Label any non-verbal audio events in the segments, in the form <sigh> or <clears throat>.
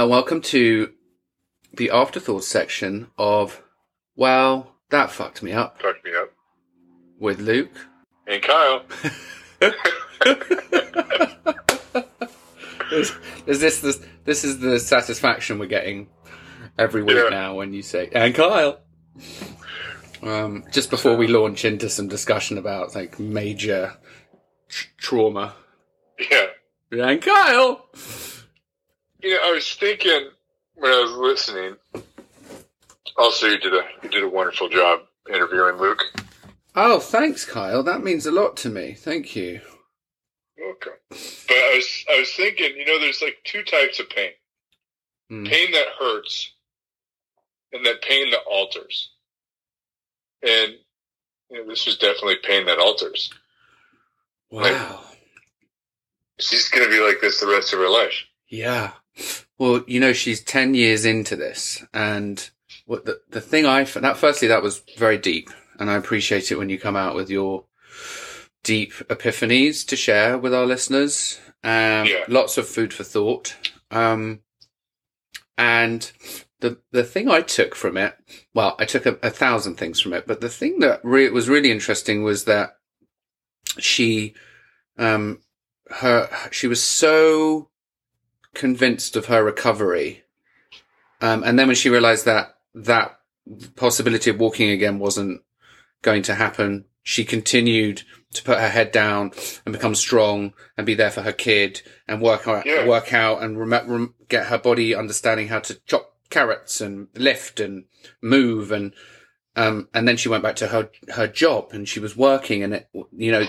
Uh, welcome to the afterthought section of Well, that fucked me up Fuck me up. with Luke. And Kyle. Is, <laughs> <laughs> is this the this is the satisfaction we're getting every week Yeah. now when you say and Kyle. Um, just before we launch into some discussion about like major tr- trauma, Yeah. and Kyle. You know, I was thinking when I was listening. Also, you did a you did a wonderful job interviewing Luke. Oh, thanks, Kyle. That means a lot to me. Thank you. Welcome. But I was I was thinking, you know, there's like two types of pain: Hmm. pain that hurts, and that pain that alters. And you know, this was definitely pain that alters. Wow. She's gonna be like this the rest of her life. Yeah. Well, you know, she's 10 years into this. And what the, the thing I, that firstly, that was very deep. And I appreciate it when you come out with your deep epiphanies to share with our listeners. Um, Yeah. lots of food for thought. Um, and the, the thing I took from it, well, I took a, a thousand things from it, but the thing that re- was really interesting was that she, um, her, she was so convinced of her recovery. Um, and then when she realized that that possibility of walking again wasn't going to happen, she continued to put her head down and become strong and be there for her kid and work out, Yeah. work out and rem- rem- get her body understanding how to chop carrots and lift and move and um, and then she went back to her her job and she was working and it, you know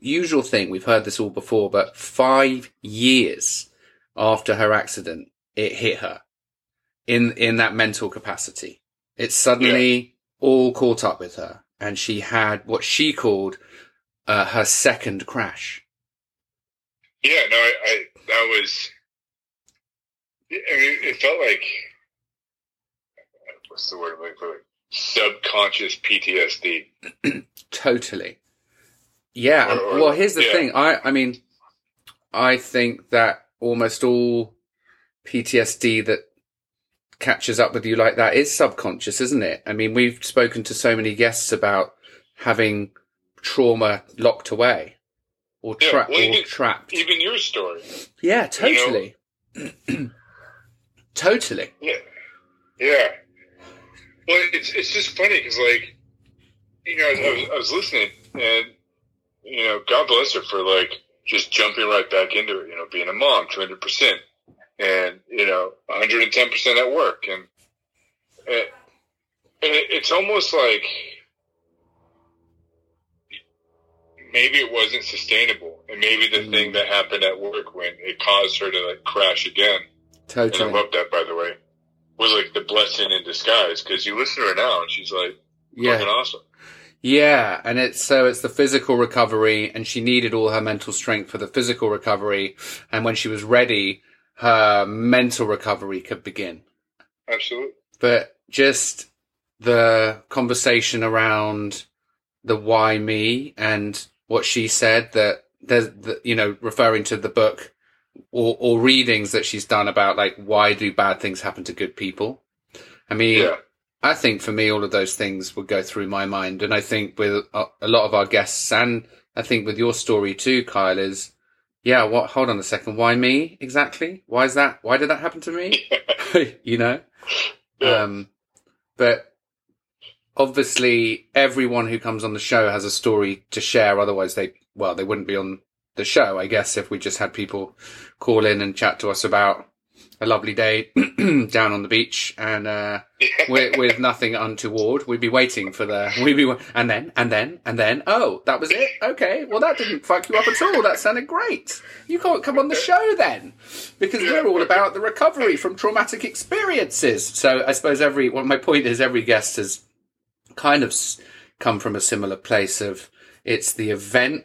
usual thing we've heard this all before but five years after her accident it hit her in in that mental capacity it suddenly all caught up with her and she had what she called uh, her second crash Yeah, no, I, I that was. I mean, it felt like what's the word I'm looking for? Subconscious PTSD. <clears throat> Totally. Yeah. Or- or- well, here's the yeah. thing. I, I mean, I think that almost all PTSD that catches up with you like that is subconscious, isn't it? I mean, we've spoken to so many guests about having trauma locked away or, Yeah, well, or trapped. Even your story. yeah, totally. <clears throat> totally. Yeah, yeah. Well, it's it's just funny because like, you know, I was, I was listening and you know, God bless her for like just jumping right back into it. You know, being a mom, two hundred percent, and you know, one hundred and ten percent at work, and and it, it's almost like maybe it wasn't sustainable, and maybe the Mm. thing that happened at work when it caused her to like crash again and I Totally. love that, by the way. Was like the blessing in disguise because you listen to her now and she's like Yeah. awesome. Yeah, and it's so it's the physical recovery, and she needed all her mental strength for the physical recovery, and when she was ready, her mental recovery could begin. Absolutely. But just the conversation around the why me and what she said that there's the, you know referring to the book or, or readings that she's done about like why do bad things happen to good people. I mean, Yeah. I think for me, all of those things would go through my mind. And I think with a, a lot of our guests and I think with your story too, Kyle, is, yeah, what, hold on a second. Why me exactly? Why is that? Why did that happen to me? <laughs> <laughs> you know? Yeah. Um, but obviously everyone who comes on the show has a story to share. Otherwise they, well, they wouldn't be on the show, I guess, if we just had people call in and chat to us about a lovely day <clears throat> down on the beach and, uh, with, with nothing untoward. We'd be waiting for the, we'd be, and then, and then, and then, oh, that was it? Okay. Well, that didn't fuck you up at all. That sounded great. You can't come on the show then because we're all about the recovery from traumatic experiences. So I suppose every, well, my point is every guest has kind of come from a similar place of it's the event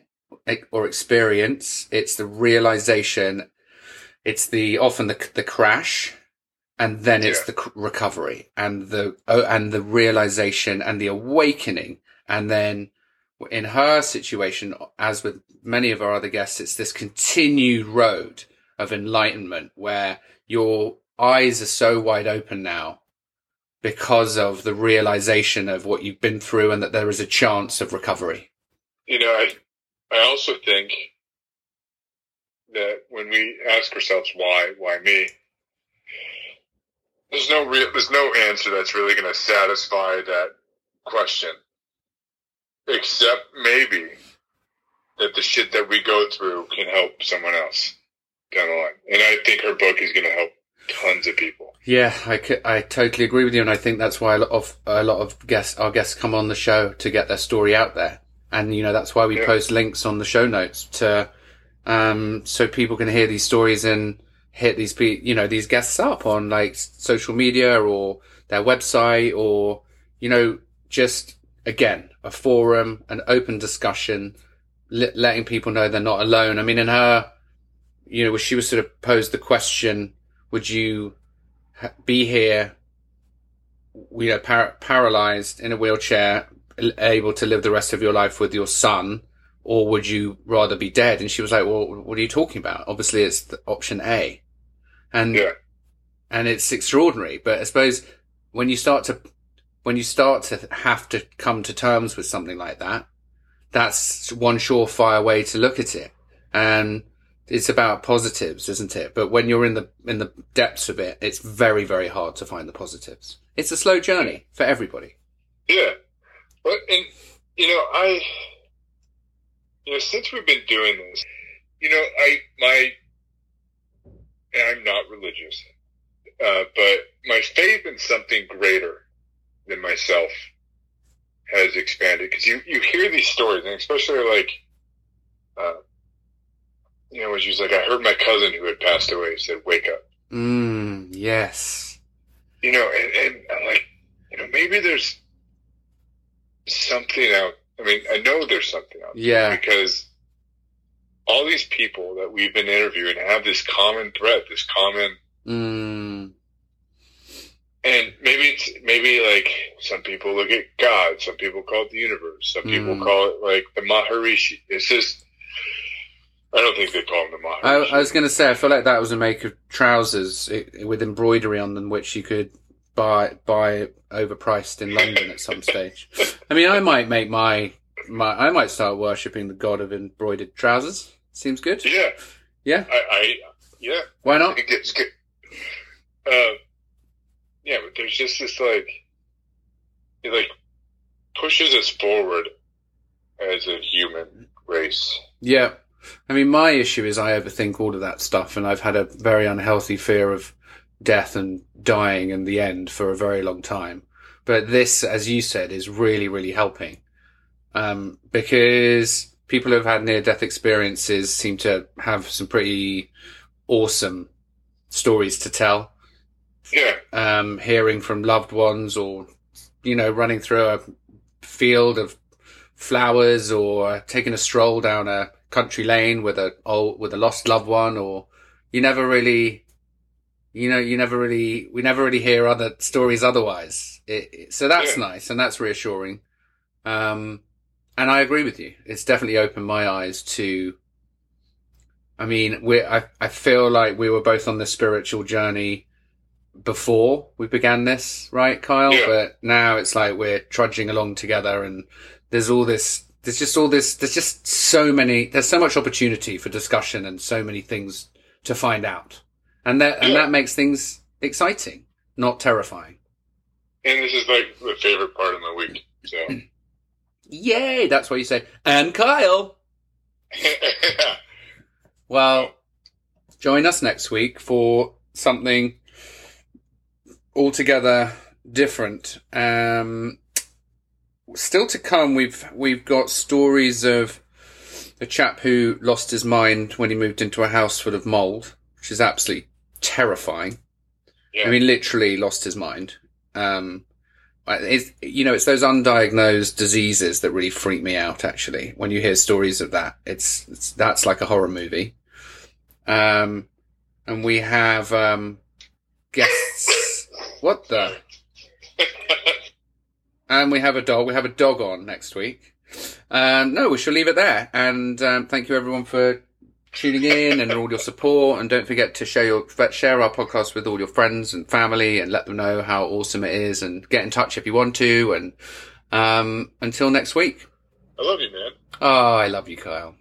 e- or experience, it's the realization, it's the often the the crash, and then it's Yeah. the recovery and the oh, and the realization and the awakening, and then in her situation, as with many of our other guests, it's this continued road of enlightenment where you're eyes are so wide open now because of the realization of what you've been through and that there is a chance of recovery. You know, I I also think that when we ask ourselves why, why me, there's no real, there's no answer that's really going to satisfy that question, except maybe that the shit that we go through can help someone else down the line. And I think her book is going to help tons of people. Yeah, I, I totally agree with you, and I think that's why a lot of a lot of guests our guests come on the show to get their story out there, and you know that's why we Yeah. post links on the show notes to um so people can hear these stories and hit these pe- you know these guests up on like social media or their website or you know just again a forum, an open discussion, le- letting people know they're not alone. I mean, in her, you know, she was sort of posed the question would you ha- be here, you know, par- paralyzed in a wheelchair, able to live the rest of your life with your son, or would you rather be dead? And she was like, well, what are you talking about? Obviously, it's the option A. And, Yeah. and it's extraordinary. But I suppose when you start to, when you start to have to come to terms with something like that, that's one surefire way to look at it. And it's about positives, isn't it? But when you're in the in the depths of it, it's very very hard to find the positives. It's a slow journey for everybody. Yeah. But, and, you know, I, you know, since we've been doing this, you know, I, my, and I'm not religious, uh, but my faith in something greater than myself has expanded. Cause you, you hear these stories and especially like, uh, you know, when she's like, I heard my cousin who had passed away said, wake up. Mm, yes. you know, and, and I'm like, you know, maybe there's something out. I mean, I know there's something out there Yeah. because all these people that we've been interviewing have this common thread, this common, Mm, and maybe it's maybe like some people look at God, some people call it the universe, some people Mm. call it like the Maharishi. It's just, I don't think they call him the Maharishi. I was going to say, I feel like that was a make of trousers i with embroidery on them, which you could buy buy overpriced in London at some stage. I mean, I might make my my I might start worshipping the god of embroidered trousers. Seems good. yeah, Yeah, I, I yeah. why not? think it's good. Uh, yeah, but there's just this like, it like pushes us forward as a human race. Yeah. I mean, my issue is I overthink all of that stuff, and I've had a very unhealthy fear of death and dying in the end for a very long time. But this, as you said, is really, really helping. Um, because people who've had near death experiences seem to have some pretty awesome stories to tell. Yeah, Um, hearing from loved ones or, you know, running through a field of flowers or taking a stroll down a country lane with a old, with a lost loved one or you never really, you know, you never really, we never really hear other stories otherwise. It, it- so that's Yeah. nice and that's reassuring. Um, and I agree with you. It's definitely opened my eyes to, I mean, we I, I feel like we were both on the spiritual journey before we began this, right, Kyle? Yeah. But now it's like we're trudging along together and there's all this, there's just all this, there's just so many, there's so much opportunity for discussion and so many things to find out. And that, and Yeah. that makes things exciting, not terrifying. and this is like the favorite part of my week. So, <laughs> Yay! That's what you say. And Kyle! <laughs> Well, join us next week for something altogether different. Um, still to come, we've we've got stories of a chap who lost his mind when he moved into a house full of mold, which is absolutely terrifying. yeah, I mean, literally lost his mind. Um, it's, you know, it's those undiagnosed diseases that really freak me out. Actually, when you hear stories of that, it's, it's that's like a horror movie. Um, and we have um, guests. <laughs> what the? And we have a dog. We have a dog on next week. Um, no, we shall leave it there. And um, thank you everyone for tuning in and all your support. And don't forget to share your share our podcast with all your friends and family, and let them know how awesome it is. And get in touch if you want to. And um, until next week. I love you, man. Oh, I love you, Kyle.